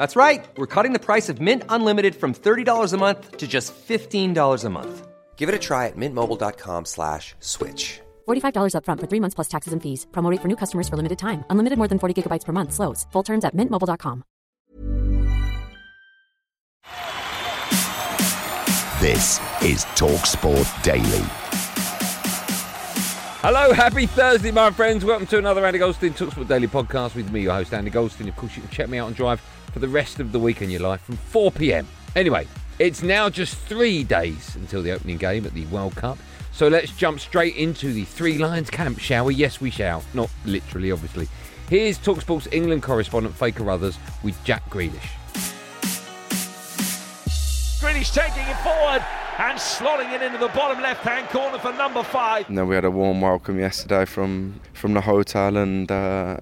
That's right. We're cutting the price of Mint Unlimited from $30 a month to just $15 a month. Give it a try at mintmobile.com slash switch. $45 upfront for three months plus taxes and fees. Promo rate for new customers for limited time. Unlimited more than 40 gigabytes per month. Slows. Full terms at mintmobile.com. This is TalkSport Daily. Hello, happy Thursday, my friends. Welcome to another Andy Goldstein Talksport Daily podcast with me, your host, Andy Goldstein. Of course, you can check me out on Drive for the rest of the week in your life from 4 pm. Anyway, it's now just three days until the opening game at the World Cup. So let's jump straight into the Three Lions camp, shall we? Yes, we shall. Not literally, obviously. Here's Talksport's England correspondent Faye Carruthers with Jack Grealish. Grealish taking it forward and slotting it into the bottom left-hand corner for number five. And then we had a warm welcome yesterday from from the hotel, and uh,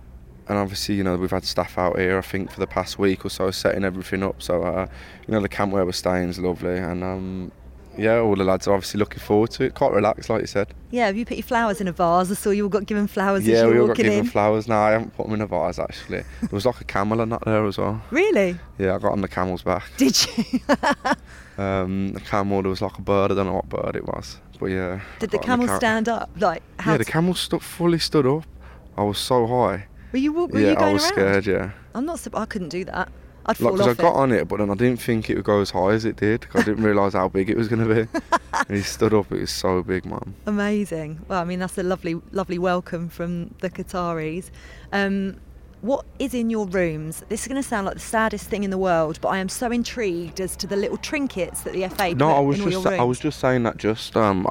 and obviously you know we've had staff out here I think for the past week or so setting everything up. So uh, you know the camp where we're staying is lovely, and um, yeah, all the lads are obviously looking forward to it. Quite relaxed, like you said. Yeah, have you put your flowers in a vase? I saw you all got given flowers as yeah, we all got given in. flowers. No, I haven't put them in a vase actually. there was like a camel and that there as well. Really? Yeah, I got on the camel's back. Did you? Um, the camel, there was like a bird. I don't know what bird it was, but yeah. Did the camel cam- stand up? Like? Yeah, the camel fully stood up. I was so high. Were you? Were yeah, you going I was around? scared. Yeah. I'm not. I couldn't do that. I'd fall Like, 'cause I off got it. on it, but then I didn't think it would go as high as it did. 'cause I didn't realise how big it was going to be. and he stood up. It was so big, man. Amazing. Well, I mean, that's a lovely, lovely welcome from the Qataris. Um, what is in your rooms? This is going to sound like the saddest thing in the world, but I am so intrigued as to the little trinkets that the FA No, put I was just your rooms. I was just saying that just um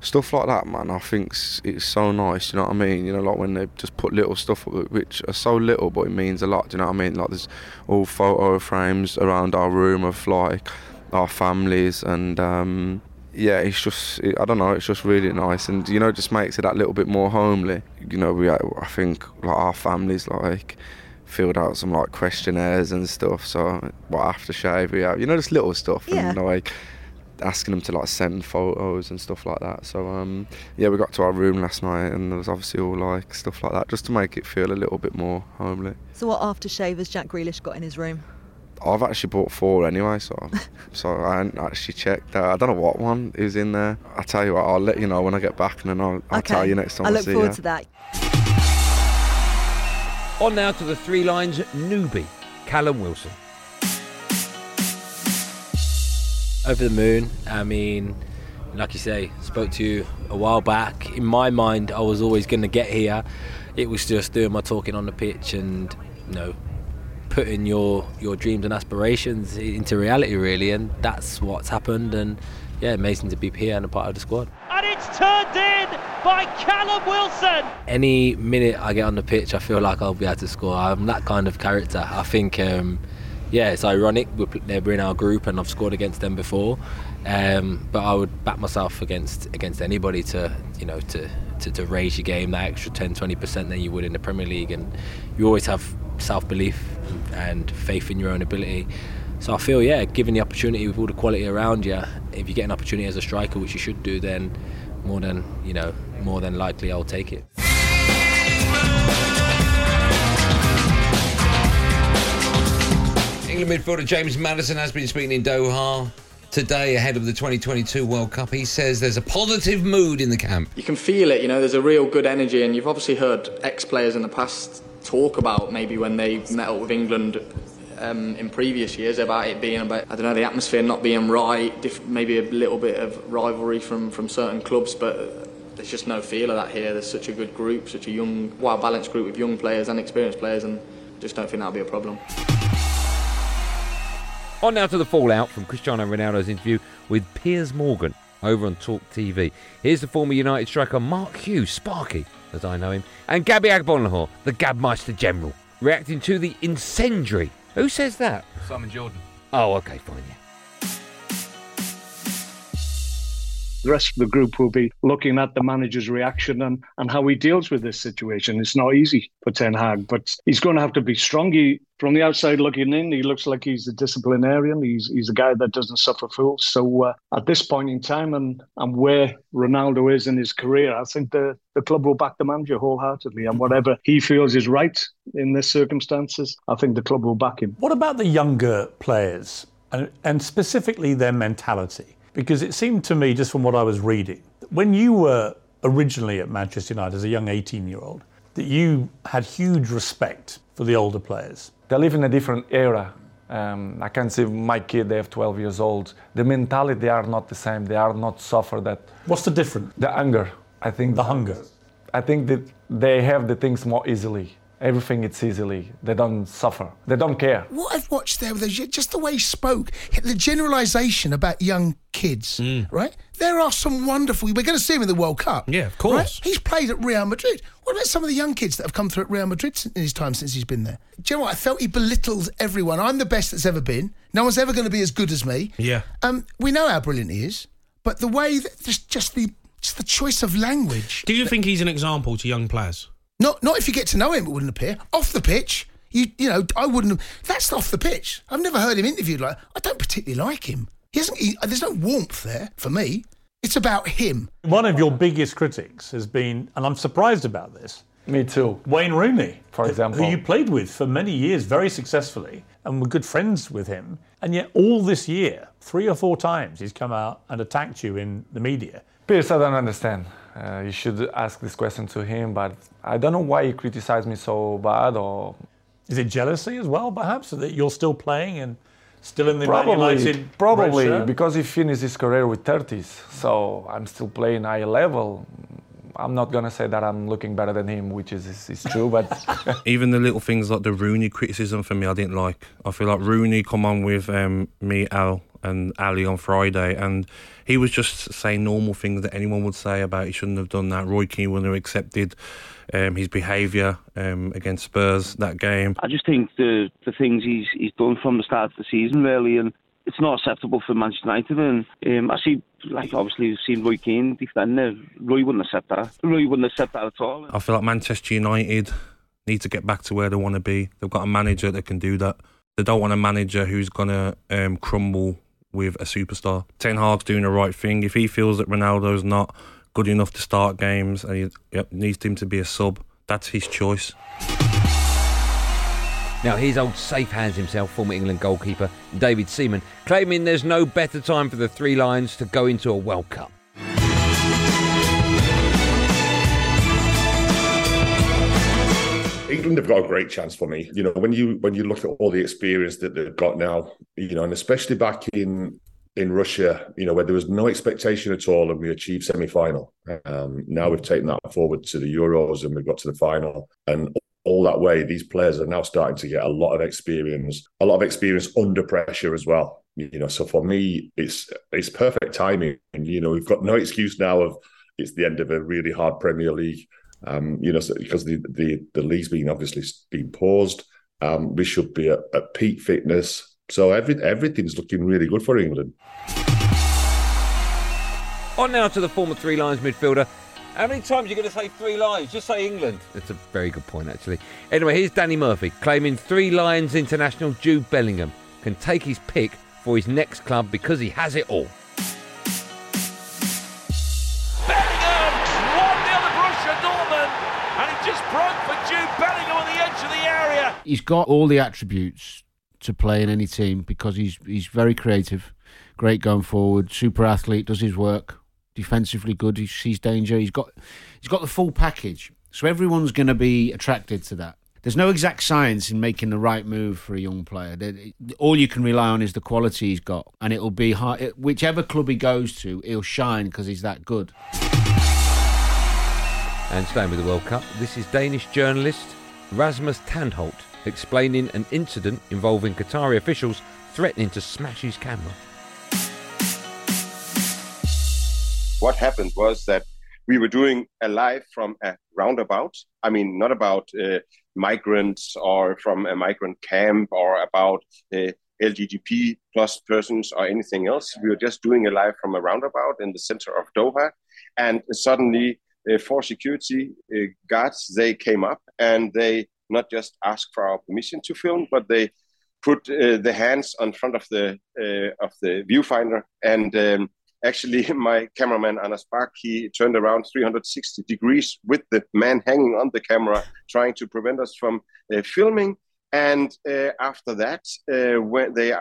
stuff like that, man. I think it's so nice. You know what I mean? You know, like when they just put little stuff which are so little, but it means a lot. Do you know what I mean? Like there's all photo frames around our room of like our families and. um yeah, it's just it, I don't know. It's just really nice, and you know, it just makes it that little bit more homely. You know, we I think like our families like filled out some like questionnaires and stuff. So what aftershave we have, you know, just little stuff, Yeah. and like asking them to like send photos and stuff like that. So um, yeah, we got to our room last night, and there was obviously all like stuff like that, just to make it feel a little bit more homely. So, what aftershave has Jack Grealish got in his room? I've actually bought four anyway, so so I hadn't actually checked. Uh, I don't know what one is in there. I tell you what, I'll let you know when I get back, and then I'll, I'll okay. tell you next time I I, look see forward you. to that. On now to the Three Lions newbie, Callum Wilson. over the moon. I mean, like you say, spoke to you a while back. In my mind, I was always going to get here. It was just doing my talking on the pitch and, you know, putting your your dreams and aspirations into reality, really. And that's what's happened. And yeah, amazing to be here and a part of the squad. And it's turned in by Callum Wilson. Any minute I get on the pitch, I feel like I'll be able to score. I'm that kind of character. I think, um, yeah, it's ironic. We're, they're in our group, and I've scored against them before. Um, but I would back myself against against anybody to, you know, to, to, to raise your game that extra 10, 20 percent than you would in the Premier League. And you always have self belief and faith in your own ability. So I feel, yeah, given the opportunity with all the quality around you, if you get an opportunity as a striker, which you should do, then more than you know, more than likely I'll take it. England midfielder James Maddison has been speaking in Doha today ahead of the 2022 World Cup. He says there's a positive mood in the camp. You can feel it, you know, there's a real good energy, and you've obviously heard ex players in the past talk about maybe when they met up with England um, in previous years about it being about I don't know the atmosphere not being right, diff- maybe a little bit of rivalry from from certain clubs, but. There's just no feel of that here. There's such a good group, such a young, well balanced group with young players and experienced players, and just don't think that'll be a problem. On now to the fallout from Cristiano Ronaldo's interview with Piers Morgan over on Talk TV. Here's the former United striker Mark Hughes, Sparky, as I know him, and Gabby Agbonlahor, the Gabmeister General, reacting to the incendiary. Who says that? Simon Jordan. Oh, okay, fine, yeah. The rest of the group will be looking at the manager's reaction and, and how he deals with this situation. It's not easy for Ten Hag, but he's going to have to be strong. He, from the outside looking in, he looks like he's a disciplinarian. He's he's a guy that doesn't suffer fools. So uh, at this point in time and, and where Ronaldo is in his career, I think the, the club will back the manager wholeheartedly. And whatever he feels is right in this circumstances, I think the club will back him. What about the younger players and, and specifically their mentality? Because it seemed to me, just from what I was reading, when you were originally at Manchester United as a young 18 year old, that you had huge respect for the older players. They live in a different era. Um, I can see my kid, they have 12 years old. The mentality, they are not the same. They are not suffer that. What's the difference? The anger. I think. The hunger. I think that they have the things more easily. Everything it's easily. They don't suffer. They don't care. What I've watched there, was just the way he spoke, the generalisation about young kids, right? There are some wonderful. We're going to see him in the World Cup. Yeah, of course. Right? He's played at Real Madrid. What about some of the young kids that have come through at Real Madrid in his time since he's been there? Do you know what? I felt he belittled everyone. I'm the best that's ever been. No one's ever going to be as good as me. Yeah. Um, we know how brilliant he is, but the way that just just the just the choice of language. Do you think he's an example to young players? Not not if you get to know him, it wouldn't appear. Off the pitch, you you know, I wouldn't. That's off the pitch. I've never heard him interviewed like. I don't particularly like him. He hasn't. He, there's no warmth there for me. It's about him. One of your biggest critics has been, and I'm surprised about this. Me too. Wayne Rooney, for example, who you played with for many years very successfully and were good friends with him, and yet all this year, three or four times, he's come out and attacked you in the media. Piers, I don't understand. Uh, you should ask this question to him, but I don't know why he criticized me so bad or. Is it jealousy as well, perhaps, that you're still playing and still in the Man Probably, United probably red because he finished his career with 30s, so I'm still playing high level. I'm not gonna say that I'm looking better than him, which is is, is true, but Even the little things like the Rooney criticism for me, I didn't like. I feel like Rooney come on with um, me, Al, and Ali on Friday, and he was just saying normal things that anyone would say about he shouldn't have done that. Roy Keane wouldn't have accepted um, his behaviour um, against Spurs that game. I just think the the things he's he's done from the start of the season really, and it's not acceptable for Manchester United. And um, I see, like obviously, we've seen Roy Keane defend it. Roy wouldn't accept that. Roy wouldn't accept that at all. I feel like Manchester United need to get back to where they want to be. They've got a manager that can do that. They don't want a manager who's going to um, crumble with a superstar. Ten Hag's doing the right thing. If he feels that Ronaldo's not good enough to start games and he yep, needs him to be a sub, that's his choice. Now, here's old safe hands himself, former England goalkeeper David Seaman, claiming there's no better time for the Three Lions to go into a World Cup. England have got a great chance for me. You know, when you when you look at all the experience that they've got now, you know, and especially back in in Russia, you know, where there was no expectation at all, and we achieved semi final. Um, now we've taken that forward to the Euros, and we've got to the final, and all that way, these players are now starting to get a lot of experience, a lot of experience under pressure as well. You know, so for me, it's it's perfect timing. And you know, we've got no excuse now of it's the end of a really hard Premier League. Um, you know, so, because the, the the league's been obviously been paused. Um, we should be at, at peak fitness. So every everything's looking really good for England. On now to the former Three Lions midfielder. How many times are you going to say Three Lions? Just say England. That's a very good point, actually. Anyway, here's Danny Murphy claiming Three Lions international Jude Bellingham can take his pick for his next club because he has it all. And it just broke for Jude Bellingham on the edge of the area. He's got all the attributes to play in any team because he's he's very creative, great going forward, super athlete, does his work, defensively good, he sees danger. He's got he's got the full package. So everyone's going to be attracted to that. there's no exact science in making the right move for a young player. All you can rely on is the quality he's got, and it'll be hard. Whichever club he goes to, he'll shine because he's that good. And staying with the World Cup, this is Danish journalist Rasmus Tantholdt explaining an incident involving Qatari officials threatening to smash his camera. What happened was that we were doing a live from a roundabout. I mean, not about uh, migrants or from a migrant camp or about uh, LGBT plus persons or anything else. We were just doing a live from a roundabout in the center of Doha, and suddenly uh, four security uh, guards they came up and they not just asked for our permission to film, but they put uh, the hands on front of the of the viewfinder and um, actually my cameraman Anders Bach, he turned around 360 degrees with the man hanging on the camera, trying to prevent us from uh, filming. And uh, after that, uh, when they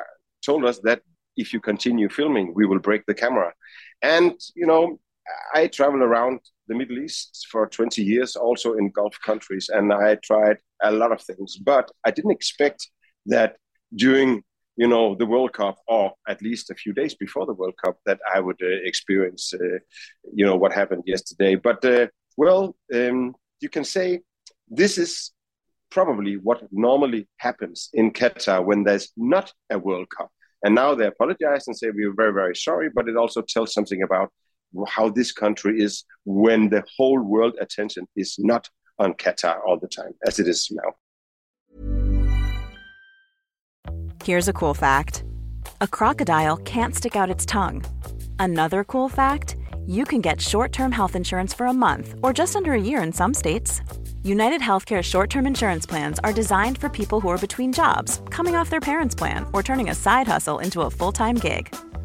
told us that if you continue filming, we will break the camera. And you know, I travel around the Middle East for 20 years, also in Gulf countries, and I tried a lot of things. But I didn't expect that during you know the World Cup, or at least a few days before the World Cup, that I would uh, experience, uh, you know, what happened yesterday. But uh, well, um, you can say this is probably what normally happens in Qatar when there's not a World Cup. And now they apologize and say we are very, very sorry, but it also tells something about how this country is when the whole world attention is not on Qatar all the time, as it is now. Here's a cool fact a crocodile can't stick out its tongue. Another cool fact you can get short term health insurance for a month or just under a year in some states. United Healthcare short term insurance plans are designed for people who are between jobs, coming off their parents' plan, or turning a side hustle into a full time gig.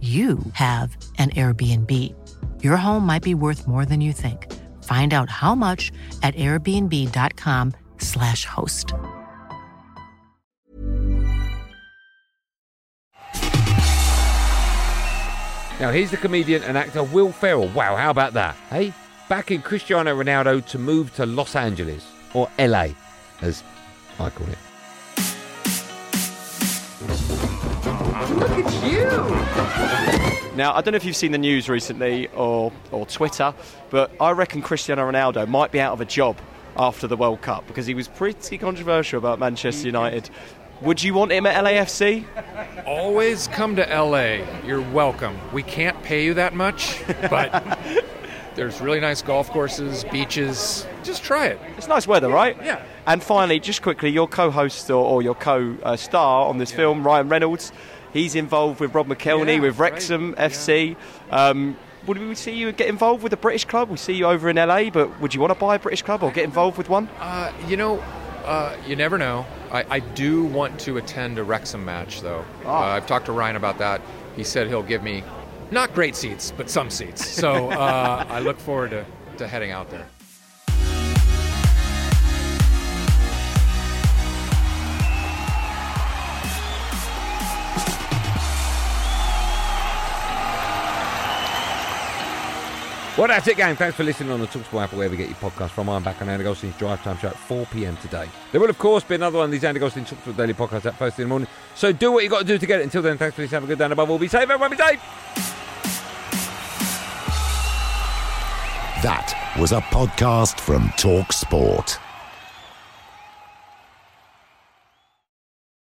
you have an Airbnb. Your home might be worth more than you think. Find out how much at airbnb.com/slash host. Now, here's the comedian and actor Will Ferrell. Wow, how about that? Hey, backing Cristiano Ronaldo to move to Los Angeles, or LA, as I call it. Look at you! Now, I don't know if you've seen the news recently or, or Twitter, but I reckon Cristiano Ronaldo might be out of a job after the World Cup because he was pretty controversial about Manchester United. Would you want him at LAFC? Always come to LA. You're welcome. We can't pay you that much, but there's really nice golf courses, beaches. Just try it. It's nice weather, right? Yeah. And finally, just quickly, your co-host or, or your co-star uh, on this film, Ryan Reynolds, he's involved with Rob McElhenney, Yeah, with Wrexham FC. Um, would we see you get involved with a British club? We see you over in LA, but would you want to buy a British club or get involved with one? Uh, you know, uh, you never know. I, I do want to attend a Wrexham match, though. Ah. Uh, I've talked to Ryan about that. He said he'll give me not great seats, but some seats. So uh, I look forward to, to heading out there. Well, that's it, gang. Thanks for listening on the Talksport app or wherever you get your podcast from. I'm back on Andy Goldstein's Drive Time Show at 4 p.m. today. There will, of course, be another one of these Andy Goldstein Talksport Daily podcasts at first in the morning. So do what you got to do to get it. Until then, thanks for listening. Have a good day and above all, be safe. Everyone be safe. That was a podcast from Talk Sport.